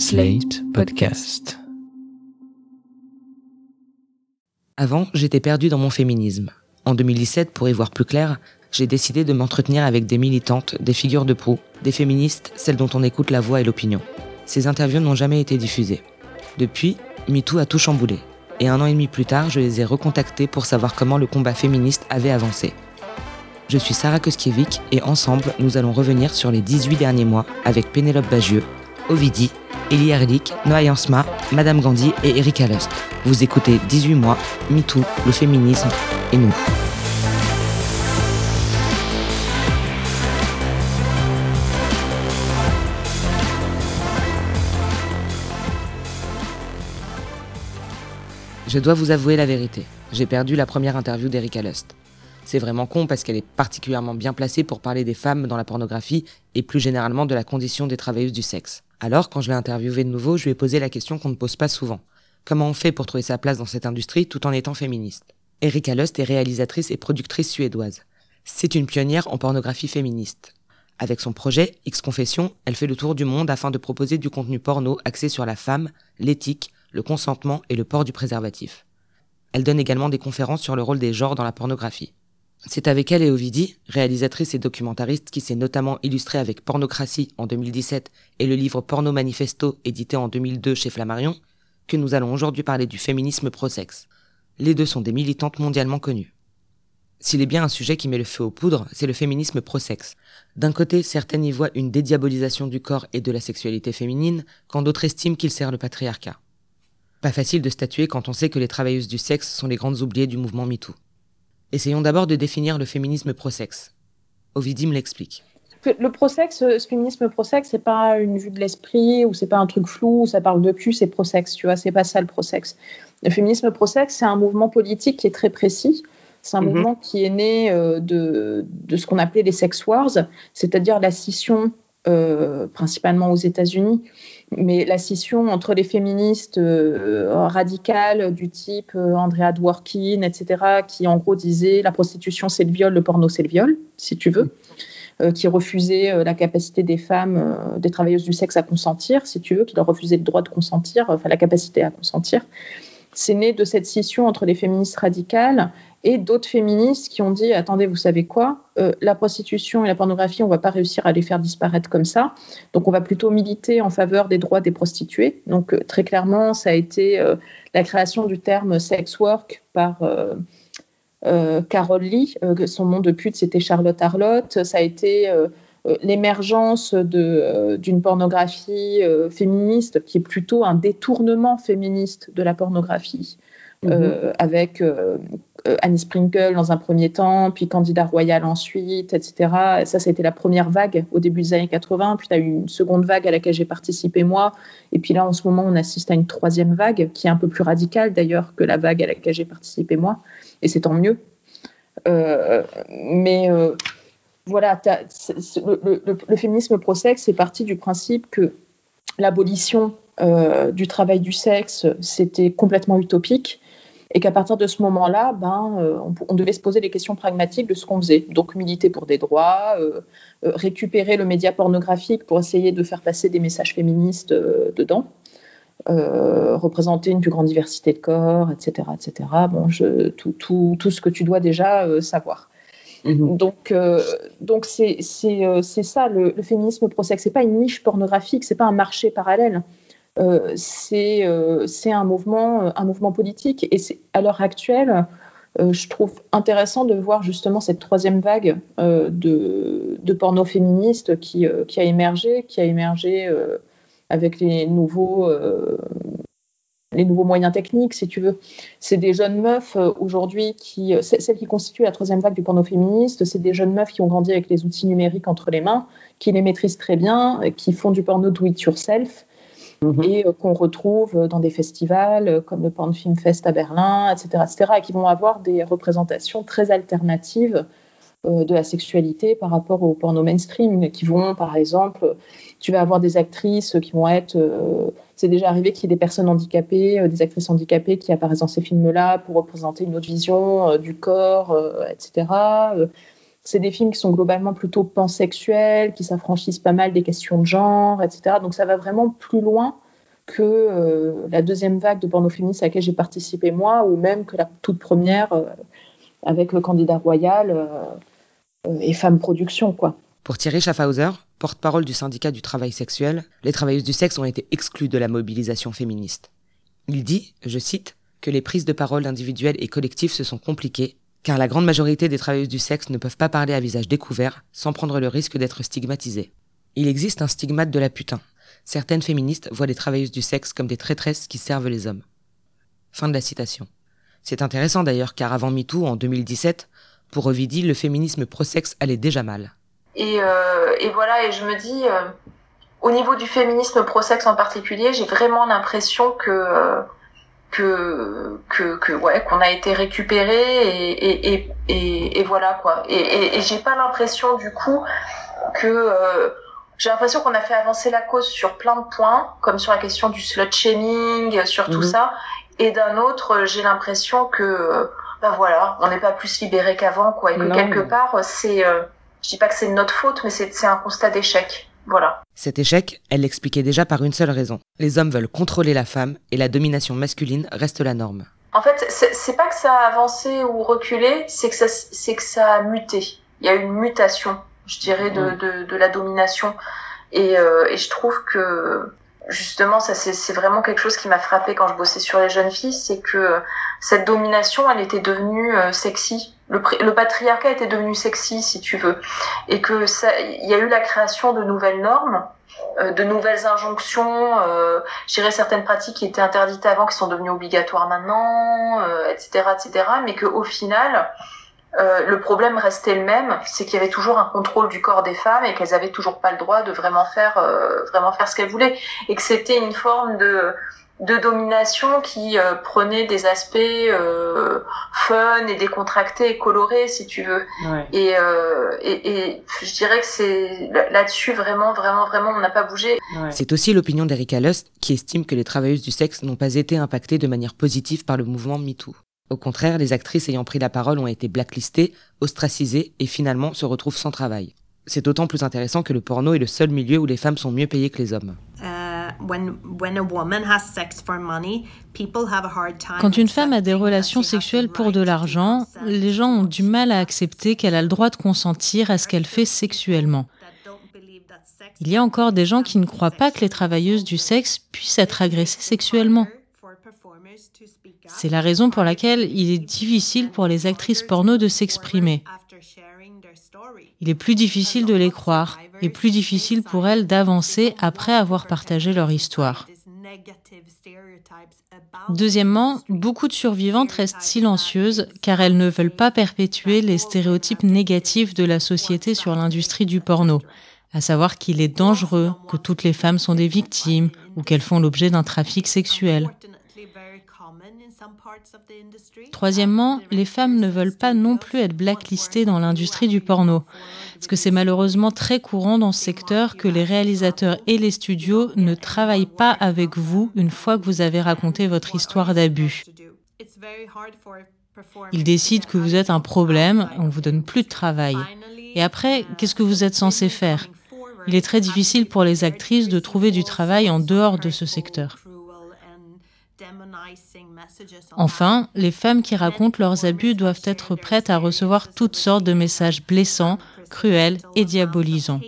Slate Podcast. Avant, j'étais perdu dans mon féminisme. En 2017, pour y voir plus clair, j'ai décidé de m'entretenir avec des militantes, des figures de proue, des féministes, celles dont on écoute la voix et l'opinion. Ces interviews n'ont jamais été diffusées. Depuis, MeToo a tout chamboulé. Et un an et demi plus tard, je les ai recontactées pour savoir comment le combat féministe avait avancé. Je suis Sarah Koskiewicz et ensemble, nous allons revenir sur les 18 derniers mois avec Pénélope Bagieux, Ovidi, Elie Erlich, Noah Jansma, Madame Gandhi et Erika Lust. Vous écoutez 18 mois, MeToo, le féminisme et nous. Je dois vous avouer la vérité. J'ai perdu la première interview d'Erika Lust. C'est vraiment con parce qu'elle est particulièrement bien placée pour parler des femmes dans la pornographie et plus généralement de la condition des travailleuses du sexe. Alors, quand je l'ai interviewée de nouveau, je lui ai posé la question qu'on ne pose pas souvent. Comment on fait pour trouver sa place dans cette industrie tout en étant féministe? Erika Lust est réalisatrice et productrice suédoise. C'est une pionnière en pornographie féministe. Avec son projet X Confession, elle fait le tour du monde afin de proposer du contenu porno axé sur la femme, l'éthique, le consentement et le port du préservatif. Elle donne également des conférences sur le rôle des genres dans la pornographie. C'est avec elle et Ovidie, réalisatrice et documentariste qui s'est notamment illustrée avec Pornocratie en 2017 et le livre Porno Manifesto édité en 2002 chez Flammarion, que nous allons aujourd'hui parler du féminisme pro-sexe. Les deux sont des militantes mondialement connues. S'il est bien un sujet qui met le feu aux poudres, c'est le féminisme pro-sexe. D'un côté, certaines y voient une dédiabolisation du corps et de la sexualité féminine, quand d'autres estiment qu'il sert le patriarcat. Pas facile de statuer quand on sait que les travailleuses du sexe sont les grandes oubliées du mouvement MeToo. Essayons d'abord de définir le féminisme pro-sexe. Ovidie me l'explique. Le pro-sexe, ce féminisme pro-sexe, c'est pas une vue de l'esprit ou c'est pas un truc flou, ça parle de cul, c'est pro-sexe, tu vois, c'est pas ça le pro-sexe. Le féminisme pro-sexe, c'est un mouvement politique qui est très précis. C'est un mhm. mouvement qui est né euh, de, de ce qu'on appelait les sex wars, c'est-à-dire la scission euh, principalement aux États-Unis, mais la scission entre les féministes euh, radicales du type euh, Andrea Dworkin, etc., qui en gros disaient la prostitution c'est le viol, le porno c'est le viol, si tu veux, qui refusaient la capacité des femmes, des travailleuses du sexe à consentir, si tu veux, qui leur refusaient le droit de consentir, enfin la capacité à consentir. C'est né de cette scission entre les féministes radicales et d'autres féministes qui ont dit attendez, vous savez quoi euh, La prostitution et la pornographie, on ne va pas réussir à les faire disparaître comme ça. Donc, on va plutôt militer en faveur des droits des prostituées. Donc, euh, très clairement, ça a été euh, la création du terme sex work par. Carol Lee, son nom de pute c'était Charlotte Arlotte, ça a été l'émergence d'une pornographie féministe qui est plutôt un détournement féministe de la pornographie. Mhm. avec euh, Annie Sprinkle dans un premier temps, puis Candidat Royal ensuite, etc. ça, ça a été la première vague au début des années 80. Puis tu as eu une seconde vague à laquelle j'ai participé moi. Et puis là, en ce moment, on assiste à une troisième vague qui est un peu plus radicale d'ailleurs que la vague à laquelle j'ai participé moi. Et c'est tant mieux. Euh, mais euh, voilà, le, féminisme pro-sexe est parti du principe que l'abolition du travail du sexe, c'était complètement utopique et qu'à partir de ce moment-là, ben, euh, on, devait se poser des questions pragmatiques de ce qu'on faisait. Donc militer pour des droits, euh, euh, récupérer le média pornographique pour essayer de faire passer des messages féministes dedans, représenter une plus grande diversité de corps, etc. etc. Bon, tout, ce que tu dois déjà savoir. Mhm. Donc, donc c'est, c'est, ça le, féminisme pro-sexe. C'est pas une niche pornographique, c'est pas un marché parallèle. Euh, euh, c'est un, mouvement, un mouvement politique. Et à l'heure actuelle, euh, je trouve intéressant de voir justement cette troisième vague de, de, porno féministe qui, qui, a émergé, qui a émergé avec les nouveaux, les nouveaux moyens techniques, si tu veux. C'est des jeunes meufs aujourd'hui qui, celles qui constituent la troisième vague du porno féministe, c'est des jeunes meufs qui ont grandi avec les outils numériques entre les mains, qui les maîtrisent très bien, qui font du porno do it yourself Mhm. et euh, qu'on retrouve dans des festivals euh, comme le Porn Film Fest à Berlin, etc., etc., et qui vont avoir des représentations très alternatives euh, de la sexualité par rapport au porno mainstream, qui vont, par exemple, tu vas avoir des actrices qui vont être, c'est déjà arrivé qu'il y ait des personnes handicapées, des actrices handicapées qui apparaissent dans ces films-là pour représenter une autre vision du corps, etc. c'est des films qui sont globalement plutôt pansexuels, qui s'affranchissent pas mal des questions de genre, etc. Donc ça va vraiment plus loin que la deuxième vague de porno féministe à laquelle j'ai participé moi, ou même que la toute première avec le candidat royal et Femmes Production, quoi. Pour Thierry Schaffhauser, porte-parole du syndicat du travail sexuel, les travailleuses du sexe ont été exclues de la mobilisation féministe. Il dit, je cite, que les prises de parole individuelles et collectives se sont compliquées, car la grande majorité des travailleuses du sexe ne peuvent pas parler à visage découvert sans prendre le risque d'être stigmatisées. Il existe un stigmate de la putain. Certaines féministes voient les travailleuses du sexe comme des traîtresses qui servent les hommes. Fin de la citation. C'est intéressant d'ailleurs car avant MeToo, en 2017, pour Ovidie, le féminisme pro-sexe allait déjà mal. Euh, et, voilà, et je me dis, euh, au niveau du féminisme pro-sexe en particulier, j'ai vraiment l'impression que, euh, que, que, que, ouais, qu'on a été récupéré et, et, et, et voilà quoi. Et, et, j'ai pas l'impression du coup que j'ai l'impression qu'on a fait avancer la cause sur plein de points, comme sur la question du slut shaming, sur tout mhm. ça. Et d'un autre, j'ai l'impression que, bah voilà, on n'est pas plus libéré qu'avant, quoi, et que quelque part, c'est je dis pas que c'est notre faute, mais c'est un constat d'échec. Voilà. Cet échec, elle l'expliquait déjà par une seule raison. Les hommes veulent contrôler la femme et la domination masculine reste la norme. En fait, c'est pas que ça a avancé ou reculé, c'est que, ça, que ça a muté. Il y a eu une mutation, je dirais, de, de, de la domination. Et, euh, et, je trouve que justement, ça c'est vraiment quelque chose qui m'a frappé quand je bossais sur les jeunes filles, c'est que cette domination, elle était devenue euh, sexy. Le, le, patriarcat était devenu sexy, si tu veux, et que ça, il y a eu la création de nouvelles normes, euh, de nouvelles injonctions. Euh, certaines pratiques qui étaient interdites avant, qui sont devenues obligatoires maintenant, etc., euh, etc. Mais que au final, euh, le problème restait le même, c'est qu'il y avait toujours un contrôle du corps des femmes et qu'elles avaient toujours pas le droit de vraiment faire, euh, vraiment faire ce qu'elles voulaient, et que c'était une forme de de domination qui euh, prenait des aspects fun et décontractés et colorés, si tu veux. Et, et, et, je dirais que c'est là-dessus vraiment, vraiment, vraiment, on n'a pas bougé. C'est aussi l'opinion d'Erika Lust qui estime que les travailleuses du sexe n'ont pas été impactées de manière positive par le mouvement MeToo. Au contraire, les actrices ayant pris la parole ont été blacklistées, ostracisées et finalement se retrouvent sans travail. C'est d'autant plus intéressant que le porno est le seul milieu où les femmes sont mieux payées que les hommes. Quand une femme a des relations sexuelles pour de l'argent, les gens ont du mal à accepter qu'elle a le droit de consentir à ce qu'elle fait sexuellement. Il y a encore des gens qui ne croient pas que les travailleuses du sexe puissent être agressées sexuellement. C'est la raison pour laquelle il est difficile pour les actrices porno de s'exprimer. Il est plus difficile de les croire et plus difficile pour elles d'avancer après avoir partagé leur histoire. Deuxièmement, beaucoup de survivantes restent silencieuses car elles ne veulent pas perpétuer les stéréotypes négatifs de la société sur l'industrie du porno, à savoir qu'il est dangereux, que toutes les femmes sont des victimes ou qu'elles font l'objet d'un trafic sexuel. Troisièmement, les femmes ne veulent pas non plus être blacklistées dans l'industrie du porno, parce que c'est malheureusement très courant dans ce secteur que les réalisateurs et les studios ne travaillent pas avec vous une fois que vous avez raconté votre histoire d'abus. Ils décident que vous êtes un problème, on vous donne plus de travail. Et après, qu'est-ce que vous êtes censé faire? Il est très difficile pour les actrices de trouver du travail en dehors de ce secteur. Enfin, les femmes qui racontent leurs abus doivent être prêtes à recevoir toutes sortes de messages blessants, cruels et diabolisants.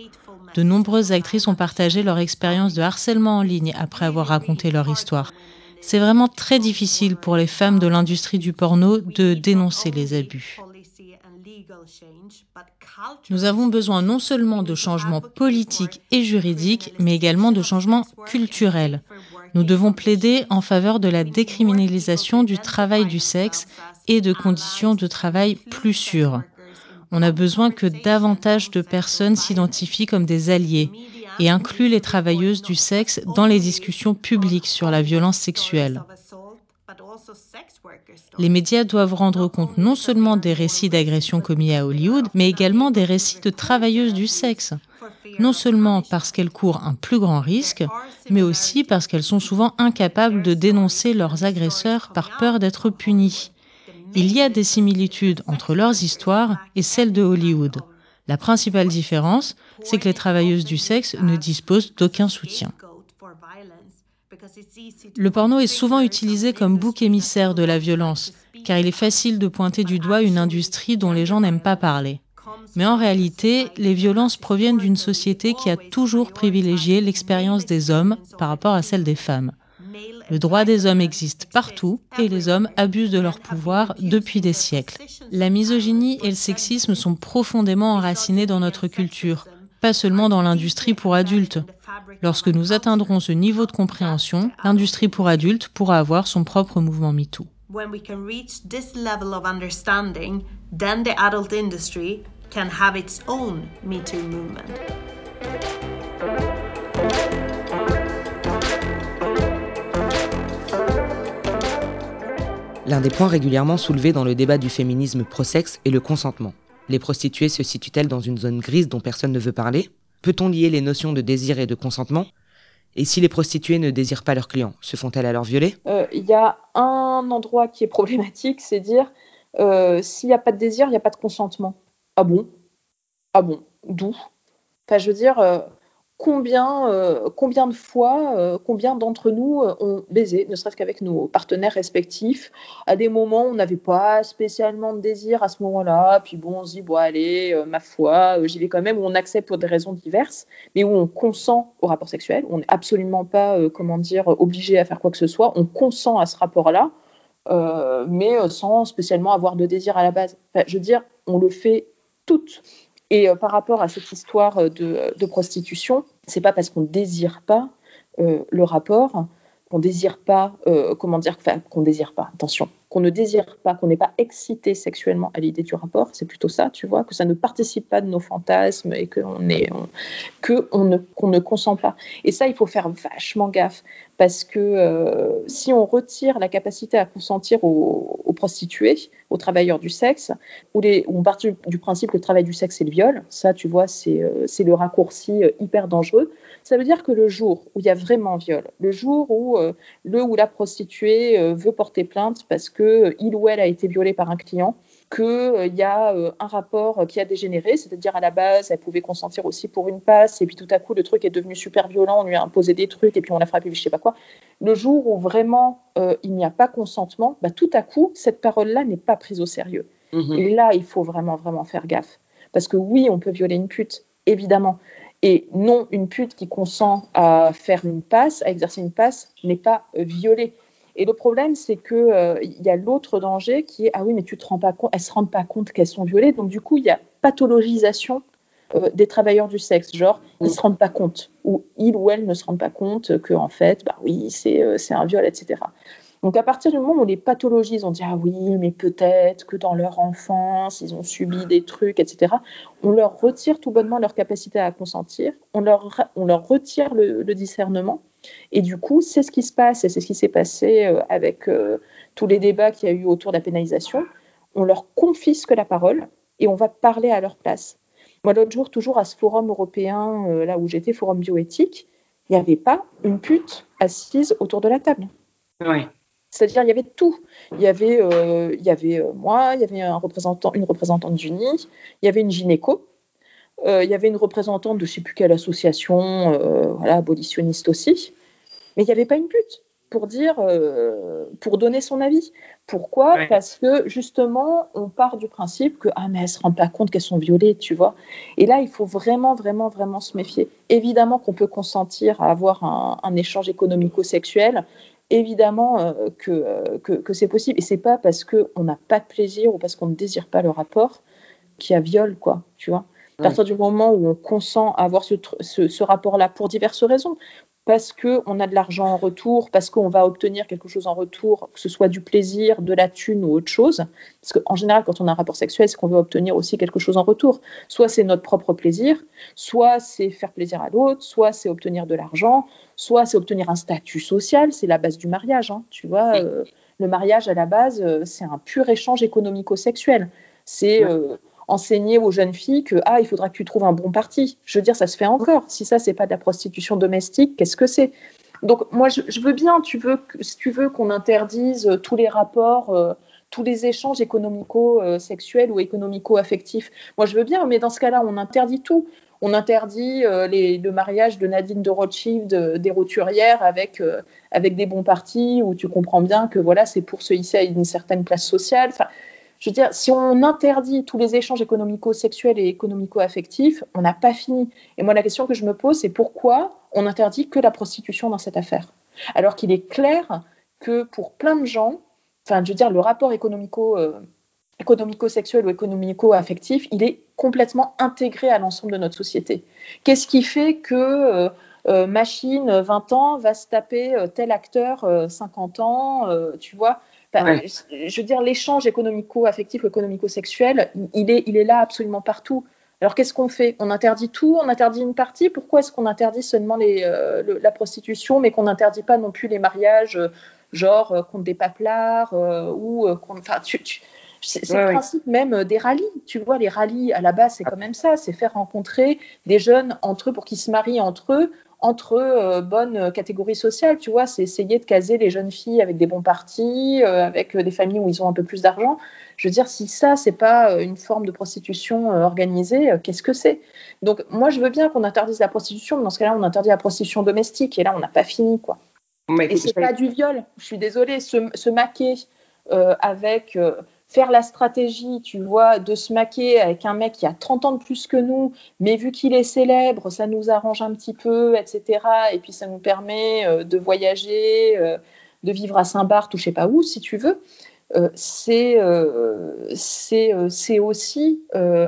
De nombreuses actrices ont partagé leur expérience de harcèlement en ligne après avoir raconté leur histoire. C'est vraiment très difficile pour les femmes de l'industrie du porno de dénoncer les abus. Nous avons besoin non seulement de changements politiques et juridiques, mais également de changements culturels. Nous devons plaider en faveur de la décriminalisation du travail du sexe et de conditions de travail plus sûres. On a besoin que davantage de personnes s'identifient comme des alliés et incluent les travailleuses du sexe dans les discussions publiques sur la violence sexuelle. Les médias doivent rendre compte non seulement des récits d'agressions commis à Hollywood, mais également des récits de travailleuses du sexe non seulement parce qu'elles courent un plus grand risque, mais aussi parce qu'elles sont souvent incapables de dénoncer leurs agresseurs par peur d'être punies. Il y a des similitudes entre leurs histoires et celles de Hollywood. La principale différence, c'est que les travailleuses du sexe ne disposent d'aucun soutien. Le porno est souvent utilisé comme bouc émissaire de la violence, car il est facile de pointer du doigt une industrie dont les gens n'aiment pas parler. Mais en réalité, les violences proviennent d'une société qui a toujours privilégié l'expérience des hommes par rapport à celle des femmes. Le droit des hommes existe partout et les hommes abusent de leur pouvoir depuis des siècles. La misogynie et le sexisme sont profondément enracinés dans notre culture, pas seulement dans l'industrie pour adultes. Lorsque nous atteindrons ce niveau de compréhension, l'industrie pour adultes pourra avoir son propre mouvement MeToo. Can have its own movement. L'un des points régulièrement soulevés dans le débat du féminisme pro-sexe est le consentement. Les prostituées se situent-elles dans une zone grise dont personne ne veut parler? Peut-on lier les notions de désir et de consentement? Et si les prostituées ne désirent pas leurs clients, se font-elles alors violer? Euh, Il y a un endroit qui est problématique, c'est dire euh, s'il n'y a pas de désir, il n'y a pas de consentement. Ah bon? Ah bon? D'où? Enfin, je veux dire, euh, combien, euh, combien de fois, euh, combien d'entre nous ont baisé, ne serait-ce qu'avec nos partenaires respectifs, à des moments où on n'avait pas spécialement de désir à ce moment-là, puis bon, on se dit, bon, allez, ma foi, j'y vais quand même, où on accepte pour des raisons diverses, mais où on consent au rapport sexuel, on n'est absolument pas, comment dire, obligé à faire quoi que ce soit, on consent à ce rapport-là, mais sans spécialement avoir de désir à la base. je veux dire, on le fait toutes. Et par rapport à cette histoire de, de prostitution, c'est pas parce qu'on désire pas euh, le rapport qu'on désire pas, euh, comment dire, qu'on désire pas, attention, qu'on ne désire pas, qu'on n'est pas excité sexuellement à l'idée du rapport, c'est plutôt ça, tu vois, que ça ne participe pas de nos fantasmes et qu'on est, que on ne, qu'on ne consent pas. Et ça, il faut faire vachement gaffe parce que euh, si on retire la capacité à consentir aux, prostituées, aux travailleurs du sexe, ou on part du, principe que le travail du sexe c'est le viol, ça, tu vois, c'est, euh, c'est le raccourci hyper dangereux. Ça veut dire que le jour où il y a vraiment viol, le jour où le ou la prostituée veut porter plainte parce que qu'il euh, ou elle a été violé par un client, qu'il euh, y a euh, un rapport qui a dégénéré, c'est-à-dire à la base, elle pouvait consentir aussi pour une passe, et puis tout à coup, le truc est devenu super violent, on lui a imposé des trucs, et puis on l'a frappé, je sais pas quoi. Le jour où vraiment il n'y a pas consentement, bah, tout à coup, cette parole-là n'est pas prise au sérieux. Mhm. Et là, il faut vraiment, vraiment faire gaffe. Parce que oui, on peut violer une pute, évidemment. Et non, une pute qui consent à faire une passe, à exercer une passe, n'est pas violée. Et le problème, c'est qu'il euh, y a l'autre danger qui est ah oui, mais tu te rends pas compte, elles se rendent pas compte qu'elles sont violées. Donc du coup, il y a pathologisation euh, des travailleurs du sexe, genre ils se rendent pas compte ou ils ou elles ne se rendent pas compte que en fait, bah oui, c'est euh, c'est un viol, etc. Donc à partir du moment où on les pathologise, on dit ah oui, mais peut-être que dans leur enfance, ils ont subi des trucs, etc. On leur retire tout bonnement leur capacité à consentir, on leur, on leur retire le, discernement. Et du coup, c'est ce qui se passe, et c'est ce qui s'est passé euh, avec euh, tous les débats qu'il y a eu autour de la pénalisation. On leur confisque la parole et on va parler à leur place. Moi, l'autre jour, toujours à ce forum européen, euh, là où j'étais, forum bioéthique, il n'y avait pas une pute assise autour de la table. Oui. C'est-à-dire, il y avait tout. Il y avait, euh, il y avait euh, moi, il y avait un représentant, une représentante d'Uni, il y avait une gynéco, euh, il y avait une représentante de je ne sais plus quelle association, voilà, abolitionniste aussi. Mais il n'y avait pas une pute pour dire, pour donner son avis. Pourquoi? Parce que justement, on part du principe que ah mais elles se rendent pas compte qu'elles sont violées, tu vois. Et là, il faut vraiment, vraiment, vraiment se méfier. Évidemment qu'on peut consentir à avoir un, un échange économico-sexuel évidemment euh, euh, que, que, c'est possible. Et c'est pas parce qu'on n'a pas de plaisir ou parce qu'on ne désire pas le rapport qu'il y a viol, quoi, tu vois. À partir du moment où on consent à avoir ce, ce rapport-là pour diverses raisons, parce qu'on a de l'argent en retour, parce qu'on va obtenir quelque chose en retour, que ce soit du plaisir, de la thune ou autre chose. Parce qu'en général, quand on a un rapport sexuel, c'est qu'on veut obtenir aussi quelque chose en retour. Soit c'est notre propre plaisir, soit c'est faire plaisir à l'autre, soit c'est obtenir de l'argent, soit c'est obtenir un statut social. C'est la base du mariage. Hein, tu vois, euh, le mariage à la base, euh, c'est un pur échange économico-sexuel. C'est euh, enseigner aux jeunes filles que ah il faudra que tu trouves un bon parti. Je veux dire ça se fait encore. Si ça c'est pas de la prostitution domestique, qu'est-ce que c'est? Donc moi je, veux bien, tu veux si tu veux qu'on interdise euh, tous les rapports, euh, tous les échanges économico-sexuels ou économico-affectifs. Moi je veux bien, mais dans ce cas-là on interdit tout. on interdit euh, le mariage de Nadine de Rothschild euh, des roturières avec, avec des bons partis, où tu comprends bien que voilà, c'est pour se hisser à une certaine place sociale. Je veux dire, si on interdit tous les échanges économico-sexuels et économico-affectifs, on n'a pas fini. Et moi, la question que je me pose, c'est pourquoi on interdit que la prostitution dans cette affaire? Alors qu'il est clair que pour plein de gens, enfin, je veux dire, le rapport euh, économico-sexuel ou économico-affectif, il est complètement intégré à l'ensemble de notre société. Qu'est-ce qui fait que euh, euh, Machine, 20 ans, va se taper tel acteur, 50 ans, tu vois Je veux dire, l'échange économico-affectif ou économico-sexuel, il est, il est là absolument partout. Alors qu'est-ce qu'on fait? On interdit tout, on interdit une partie? Pourquoi est-ce qu'on interdit seulement les, la prostitution, mais qu'on n'interdit pas non plus les mariages genre euh, contre des paplards euh, ou euh, contre. C'est le principe même des rallyes. Tu vois, les rallyes, à la base, c'est quand même ça c'est faire rencontrer des jeunes entre eux pour qu'ils se marient entre eux, entre eux, bonne catégorie sociale. Tu vois, c'est essayer de caser les jeunes filles avec des bons partis, avec des familles où ils ont un peu plus d'argent. Je veux dire, si ça, c'est pas une forme de prostitution organisée, qu'est-ce que c'est? Donc, moi, je veux bien qu'on interdise la prostitution, mais dans ce cas-là, on interdit la prostitution domestique. Et là, on n'a pas fini, quoi. Et c'est pas du viol. Je suis désolée, se, maquer euh, avec euh, faire la stratégie, tu vois, de se maquer avec un mec qui a 30 ans de plus que nous, mais vu qu'il est célèbre, ça nous arrange un petit peu, etc. Et puis ça nous permet euh, de voyager, de vivre à Saint-Barth ou je sais pas où, si tu veux. c'est aussi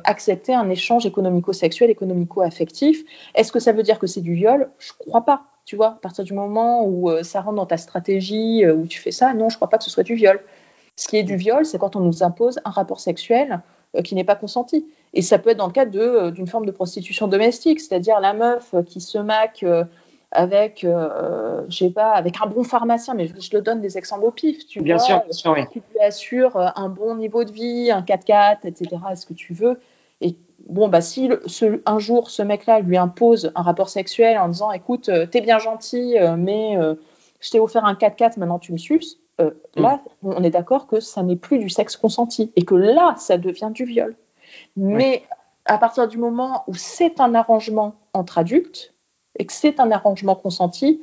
accepter un échange économico-sexuel, économico-affectif. Est-ce que ça veut dire que c'est du viol? Je crois pas. Tu vois, à partir du moment où euh, ça rentre dans ta stratégie, euh, où tu fais ça, non, je crois pas que ce soit du viol. Ce qui est du viol, c'est quand on nous impose un rapport sexuel euh, qui n'est pas consenti. Et ça peut être dans le cadre d'une forme de prostitution domestique, c'est-à-dire la meuf qui se maque avec, je sais pas, avec un bon pharmacien, mais je, te donne des exemples au pif, tu bien sûr, bien sûr, oui. qui lui assure un bon niveau de vie, un 4x4, etc., ce que tu veux, et bon, bah, si un jour ce mec-là lui impose un rapport sexuel en disant écoute, euh, t'es bien gentil, euh, mais euh, je t'ai offert un 4x4, maintenant tu me suces, mm. là, on est d'accord que ça n'est plus du sexe consenti et que là, ça devient du viol. Mais à partir du moment où c'est un arrangement entre adultes et que c'est un arrangement consenti,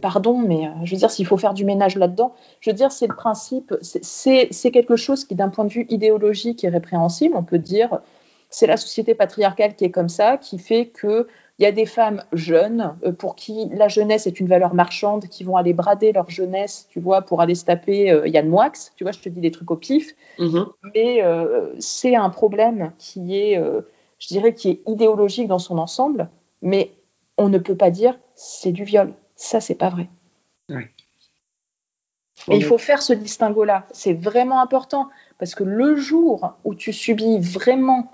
pardon, mais je veux dire, s'il faut faire du ménage là-dedans, je veux dire, c'est le principe, c'est quelque chose qui, d'un point de vue idéologique, est répréhensible. On peut dire, c'est la société patriarcale qui est comme ça, qui fait que il y a des femmes jeunes euh, pour qui la jeunesse est une valeur marchande, qui vont aller brader leur jeunesse, tu vois, pour aller se taper euh, Yann Moix. Tu vois, je te dis des trucs au pif. Mm-hmm. Mais euh, c'est un problème qui est, je dirais, qui est idéologique dans son ensemble. Mais on ne peut pas dire c'est du viol. Ça, c'est pas vrai. Et il faut faire ce distinguo-là. C'est vraiment important parce que le jour où tu subis vraiment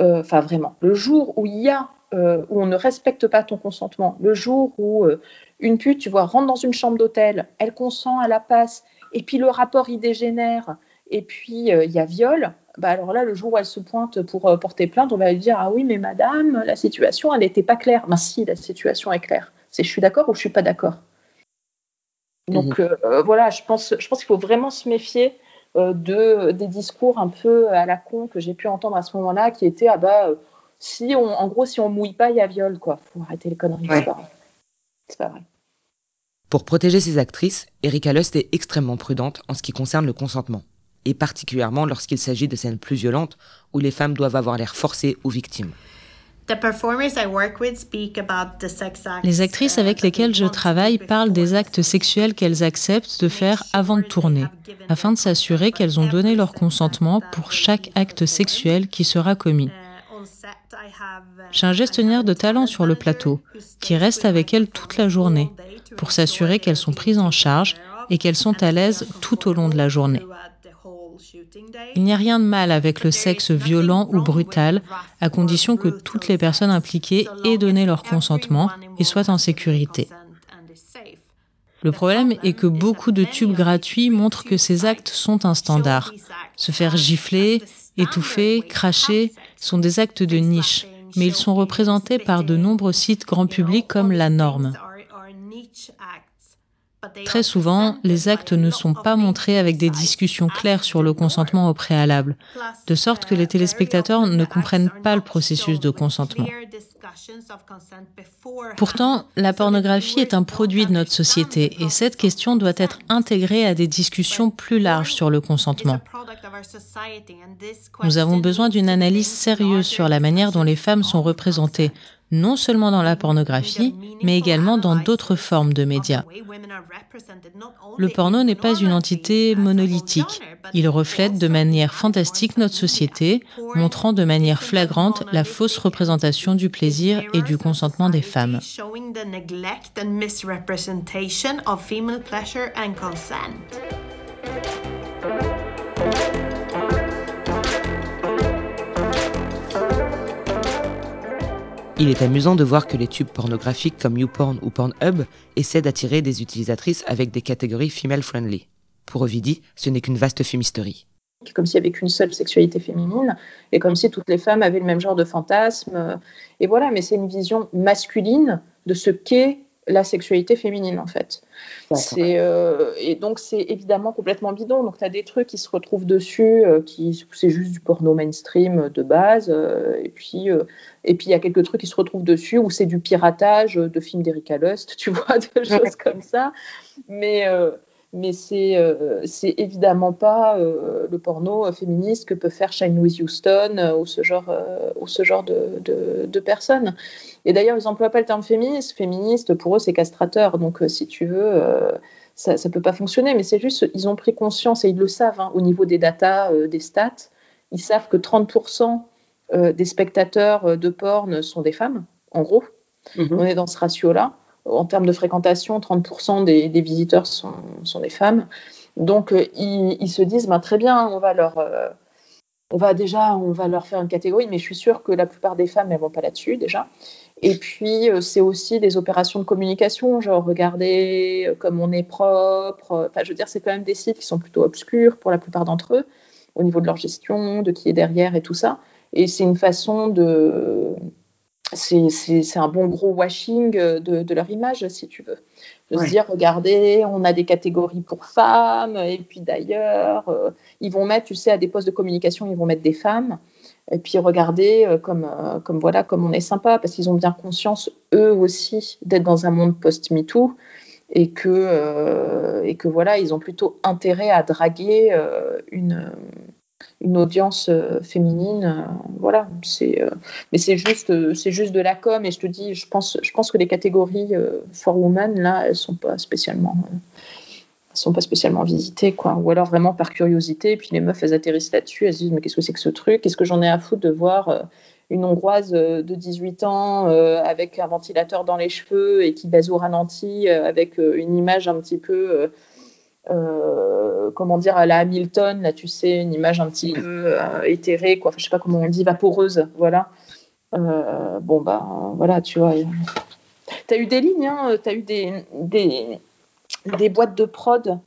euh, enfin vraiment, le jour où il y a, euh, où on ne respecte pas ton consentement, le jour où euh, une pute, tu vois, rentre dans une chambre d'hôtel, elle consent, à la passe, et puis le rapport y dégénère, et puis il y a viol, bah alors là, le jour où elle se pointe pour porter plainte, on va lui dire ah oui, mais madame, la situation, elle n'était pas claire. Ben si, la situation est claire. C'est je suis d'accord ou je suis pas d'accord. Donc mhm. voilà, je pense, je pense qu'il faut vraiment se méfier euh, de, des discours un peu à la con que j'ai pu entendre à ce moment-là, qui étaient ah bah euh, si on, en gros si on mouille pas, il y a viol quoi. Faut arrêter les conneries. C'est pas, vrai. Pour protéger ses actrices, Erika Lust est extrêmement prudente en ce qui concerne le consentement, et particulièrement lorsqu'il s'agit de scènes plus violentes où les femmes doivent avoir l'air forcées ou victimes. Les actrices avec uh, lesquelles je travaille parlent des actes sexuels qu'elles acceptent de faire avant de tourner, afin de s'assurer qu'elles ont donné leur consentement pour chaque acte sexuel qui sera commis. J'ai un gestionnaire de talent sur le plateau, qui reste avec elles toute la journée, pour s'assurer qu'elles sont prises en charge et qu'elles sont à l'aise tout au long de la journée. Il n'y a rien de mal avec le sexe violent ou brutal, à condition que toutes les personnes impliquées aient donné leur consentement et soient en sécurité. Le problème est que beaucoup de tubes gratuits montrent que ces actes sont un standard. Se faire gifler, étouffer, cracher sont des actes de niche, mais ils sont représentés par de nombreux sites grand public comme la norme. Très souvent, les actes ne sont pas montrés avec des discussions claires sur le consentement au préalable, de sorte que les téléspectateurs ne comprennent pas le processus de consentement. Pourtant, la pornographie est un produit de notre société et cette question doit être intégrée à des discussions plus larges sur le consentement. Nous avons besoin d'une analyse sérieuse sur la manière dont les femmes sont représentées, non seulement dans la pornographie, mais également dans d'autres formes de médias. Le porno n'est pas une entité monolithique. Il reflète de manière fantastique notre société, montrant de manière flagrante la fausse représentation du plaisir et du consentement des femmes. Il est amusant de voir que les tubes pornographiques comme YouPorn ou Pornhub essaient d'attirer des utilisatrices avec des catégories female friendly. Pour Ovidie, ce n'est qu'une vaste fumisterie. Comme s'il n'y avait qu'une seule sexualité féminine, et comme si toutes les femmes avaient le même genre de fantasme. Et voilà, mais c'est une vision masculine de ce qu'est la sexualité féminine en fait. C'est euh, et donc c'est évidemment complètement bidon. Donc tu as des trucs qui se retrouvent dessus, euh, qui c'est juste du porno mainstream de base, euh, et puis et puis il y a quelques trucs qui se retrouvent dessus où c'est du piratage de films d'Erika Lust, tu vois, de choses comme ça. Mais mais c'est euh, c'est évidemment pas euh, le porno féministe que peut faire Shine with Houston euh, ou ce genre ou ce genre de, de, de personnes. Et d'ailleurs, ils n'emploient pas le terme féministe. Féministe, pour eux, c'est castrateur. Donc, si tu veux, ça ne peut pas fonctionner. Mais c'est juste, ils ont pris conscience et ils le savent hein, au niveau des datas, des stats. Ils savent que 30% des spectateurs de porn sont des femmes, en gros. Mm-hmm. On est dans ce ratio-là en termes de fréquentation, 30% des, visiteurs sont, des femmes. Donc, euh, ils, se disent, ben, très bien, on va leur, euh, déjà, on va leur faire une catégorie, mais je suis sûre que la plupart des femmes, elles vont pas là-dessus déjà. Et puis, euh, c'est aussi des opérations de communication, genre regarder comme on est propre. Enfin, je veux dire, c'est quand même des sites qui sont plutôt obscurs pour la plupart d'entre eux, au niveau de leur gestion, de qui est derrière et tout ça. Et c'est une façon de, c'est un bon gros washing euh, de, leur image, si tu veux. De se dire, regardez, on a des catégories pour femmes, et puis d'ailleurs, euh, ils vont mettre, tu sais, à des postes de communication, ils vont mettre des femmes. Et puis regardez euh, comme, comme voilà, comme on est sympa, parce qu'ils ont bien conscience, eux aussi, d'être dans un monde post-MeToo, et que, et que voilà, ils ont plutôt intérêt à draguer une une audience euh, féminine. Euh, voilà, c'est, euh, mais c'est juste, c'est juste de la com. Et je te dis, je pense, je pense que les catégories for women là, elles sont pas spécialement sont pas spécialement visitées, quoi. Ou alors vraiment par curiosité, et puis les meufs, elles atterrissent là-dessus, elles se disent, mais qu'est-ce que c'est que ce truc? Qu'est-ce que j'en ai à foutre de voir une Hongroise de 18 ans avec un ventilateur dans les cheveux et qui baise au ralenti, avec une image un petit peu comment dire, à la Hamilton, là, tu sais, une image un petit peu euh, éthérée, quoi. Enfin, je sais pas comment on dit, vaporeuse, voilà. Euh, bon, bah, voilà, tu vois. Tu as eu des lignes, hein, tu as eu des, des, des, boîtes de prod.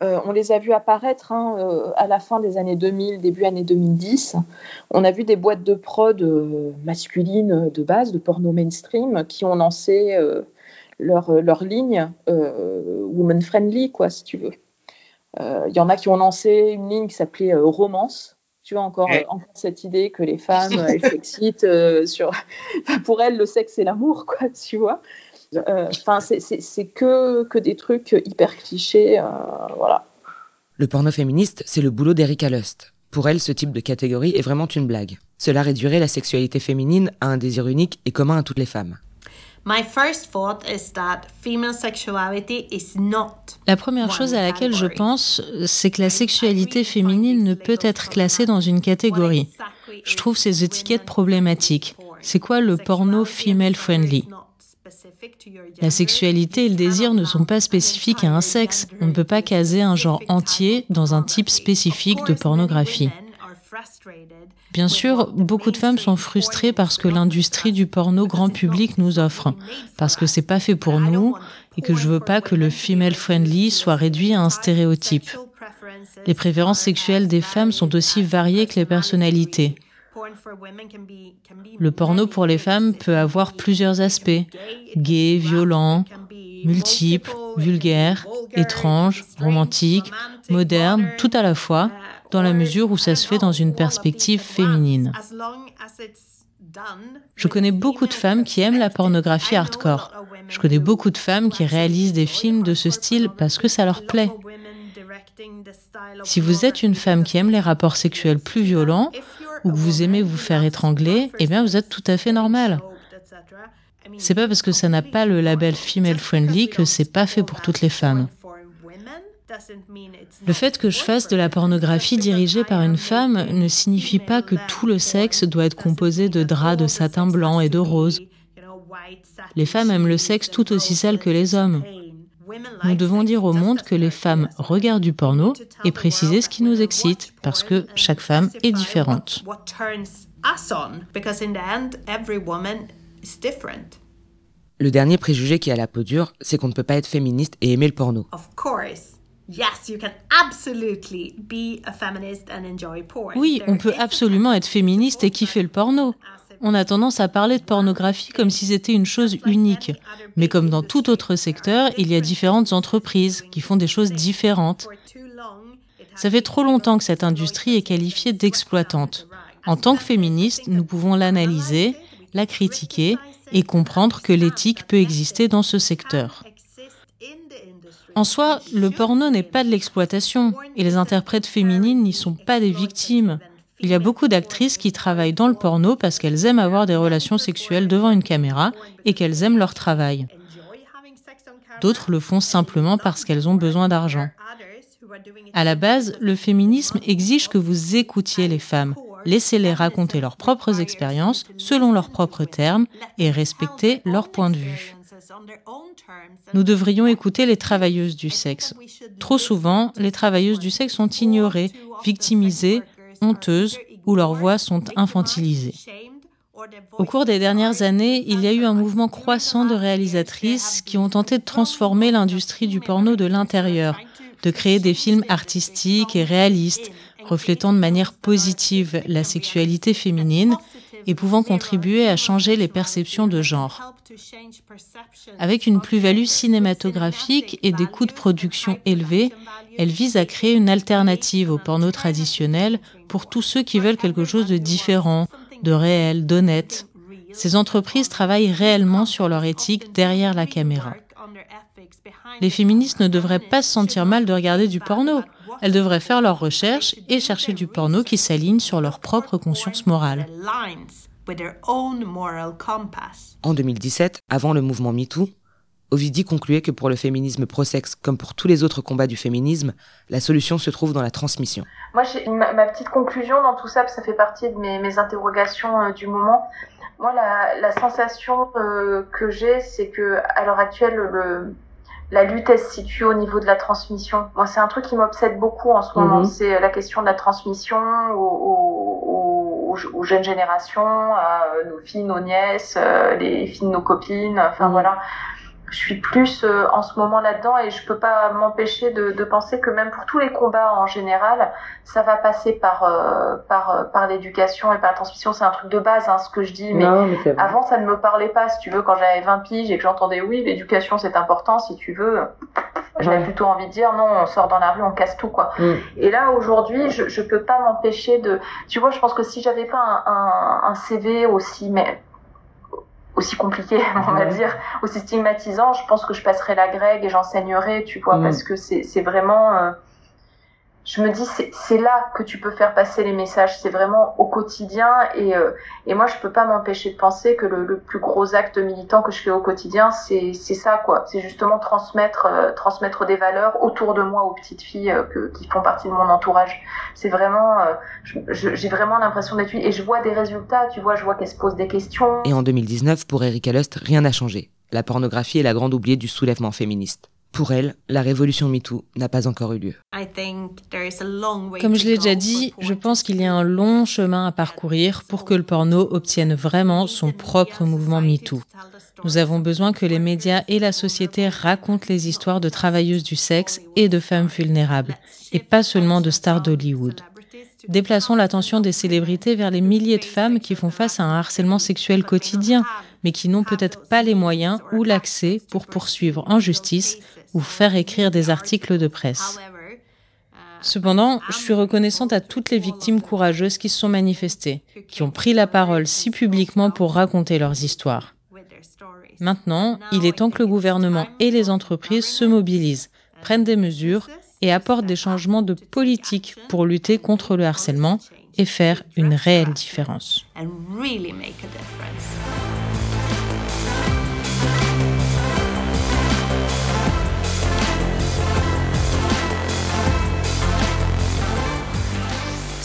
on les a vues apparaître hein, à la fin des années 2000, début années 2010. On a vu des boîtes de prod masculines de base, de porno mainstream, qui ont lancé leur, euh, leur ligne euh, woman friendly, quoi, si tu veux. Il euh, y en a qui ont lancé une ligne qui s'appelait Romance, tu vois encore, encore, cette idée que les femmes elles s'excitent sur pour elles le sexe et l'amour quoi tu vois. Enfin c'est que que des trucs hyper clichés voilà. Le porno féministe c'est le boulot d'Erika Lust. Pour elle ce type de catégorie est vraiment une blague. Cela réduirait la sexualité féminine à un désir unique et commun à toutes les femmes la première chose à laquelle je pense, c'est que la sexualité féminine ne peut être classée dans une catégorie. Je trouve ces étiquettes problématiques. C'est quoi le porno female friendly? la sexualité et le désir ne sont pas spécifiques à un sexe. On ne peut pas caser un genre entier dans un type spécifique de pornographie. Bien sûr, beaucoup de femmes sont frustrées parce que l'industrie du porno grand public nous offre, parce que c'est pas fait pour nous et que je veux pas que le female friendly soit réduit à un stéréotype. Les préférences sexuelles des femmes sont aussi variées que les personnalités. Le porno pour les femmes peut avoir plusieurs aspects, gay, violent, multiples, vulgaire, étrange, romantique, moderne, tout à la fois, dans la mesure où ça se fait dans une perspective féminine. Je connais beaucoup de femmes qui aiment la pornographie hardcore. Je connais beaucoup de femmes qui réalisent des films de ce style parce que ça leur plaît. Si vous êtes une femme qui aime les rapports sexuels plus violents ou que vous aimez vous faire étrangler, eh bien vous êtes tout à fait normal. C'est pas parce que ça n'a pas le label female friendly que c'est pas fait pour toutes les femmes. Le fait que je fasse de la pornographie dirigée par une femme ne signifie pas que tout le sexe doit être composé de draps de satin blanc et de rose. Les femmes aiment le sexe tout aussi sale que les hommes. Nous devons dire au monde que les femmes regardent du porno et préciser ce qui nous excite, parce que chaque femme est différente. Le dernier préjugé qui a la peau dure, c'est qu'on ne peut pas être féministe et aimer le porno. Oui, on peut absolument être féministe et kiffer le porno. On a tendance à parler de pornographie comme si c'était une chose unique. Mais comme dans tout autre secteur, il y a différentes entreprises qui font des choses différentes. Ça fait trop longtemps que cette industrie est qualifiée d'exploitante. En tant que féministe, nous pouvons l'analyser, la critiquer et comprendre que l'éthique peut exister dans ce secteur. En soi, le porno n'est pas de l'exploitation et les interprètes féminines n'y sont pas des victimes. Il y a beaucoup d'actrices qui travaillent dans le porno parce qu'elles aiment avoir des relations sexuelles devant une caméra et qu'elles aiment leur travail. D'autres le font simplement parce qu'elles ont besoin d'argent. À la base, le féminisme exige que vous écoutiez les femmes, laissez-les raconter leurs propres expériences selon leurs propres termes et respecter leur point de vue. Nous devrions écouter les travailleuses du sexe. Trop souvent, les travailleuses du sexe sont ignorées, victimisées, honteuses ou leurs voix sont infantilisées. Au cours des dernières années, il y a eu un mouvement croissant de réalisatrices qui ont tenté de transformer l'industrie du porno de l'intérieur, de créer des films artistiques et réalistes, reflétant de manière positive la sexualité féminine et pouvant contribuer à changer les perceptions de genre. Avec une plus-value cinématographique et des coûts de production élevés, elle vise à créer une alternative au porno traditionnel pour tous ceux qui veulent quelque chose de différent, de réel, d'honnête. Ces entreprises travaillent réellement sur leur éthique derrière la caméra. Les féministes ne devraient pas se sentir mal de regarder du porno. Elles devraient faire leurs recherches et chercher du porno qui s'aligne sur leur propre conscience morale. En 2017, avant le mouvement MeToo, Ovidie concluait que pour le féminisme pro-sexe, comme pour tous les autres combats du féminisme, la solution se trouve dans la transmission. Moi, ma, ma, petite conclusion dans tout ça, ça fait partie de mes, interrogations euh, du moment. Moi, la, sensation euh, que j'ai, c'est que à l'heure actuelle, le, la lutte elle se situe au niveau de la transmission. Moi, c'est un truc qui m'obsède beaucoup en ce moment. Mhm. C'est la question de la transmission aux, aux, jeunes générations, à nos filles, nos nièces, euh, les filles de nos copines. Enfin mhm. voilà je suis plus euh, en ce moment là-dedans et je peux pas m'empêcher de, de, penser que même pour tous les combats en général, ça va passer par euh, par euh, par l'éducation et par la transmission. C'est un truc de base, hein, ce que je dis. Mais, avant, ça ne me parlait pas. Si tu veux, quand j'avais 20 piges et que j'entendais oui, l'éducation c'est important. Si tu veux, j'avais plutôt envie de dire non, on sort dans la rue, on casse tout quoi. Mm. Et là aujourd'hui, je je peux pas m'empêcher de. Tu vois, je pense que si j'avais pas un, un, un CV aussi mais aussi compliqué, on va dire, aussi stigmatisant, je pense que je passerai la grègue et j'enseignerai, tu vois, mm. parce que c'est vraiment... Euh, je me dis c'est là que tu peux faire passer les messages, c'est vraiment au quotidien et, euh, et moi je peux pas m'empêcher de penser que le, le, plus gros acte militant que je fais au quotidien c'est ça quoi, c'est justement transmettre euh, transmettre des valeurs autour de moi aux petites filles euh, que, qui font partie de mon entourage. C'est vraiment j'ai vraiment l'impression d'être et je vois des résultats, tu vois, je vois qu'elles se posent des questions. Et en 2019 pour Erika Lust, rien n'a changé. La pornographie est la grande oubliée du soulèvement féministe. Pour elle, la révolution MeToo n'a pas encore eu lieu. Comme je l'ai déjà dit, je pense qu'il y a un long chemin à parcourir pour que le porno obtienne vraiment son propre mouvement MeToo. Nous avons besoin que les médias et la société racontent les histoires de travailleuses du sexe et de femmes vulnérables, et pas seulement de stars d'Hollywood. Déplaçons l'attention des célébrités vers les milliers de femmes qui font face à un harcèlement sexuel quotidien, mais qui n'ont peut-être pas les moyens ou l'accès pour poursuivre en justice ou faire écrire des articles de presse. Cependant, je suis reconnaissante à toutes les victimes courageuses qui se sont manifestées, qui ont pris la parole si publiquement pour raconter leurs histoires. Maintenant, il est temps que le gouvernement et les entreprises se mobilisent, prennent des mesures et apportent des changements de politique pour lutter contre le harcèlement et faire une réelle différence.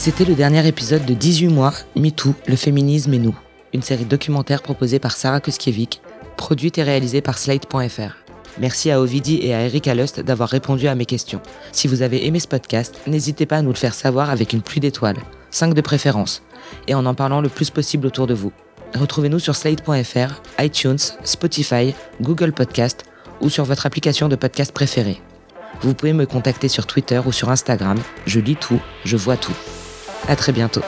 C'était le dernier épisode de 18 mois, MeToo, le féminisme et nous, une série documentaire proposée par Sarah Kuskiewicz, produite et réalisée par Slate.fr. Merci à Ovidi et à Eric Alust d'avoir répondu à mes questions. Si vous avez aimé ce podcast, n'hésitez pas à nous le faire savoir avec une pluie d'étoiles, 5 de préférence, et en en parlant le plus possible autour de vous. Retrouvez-nous sur slate.fr, iTunes, Spotify, Google Podcast ou sur votre application de podcast préférée. Vous pouvez me contacter sur Twitter ou sur Instagram. Je lis tout, je vois tout. À très bientôt.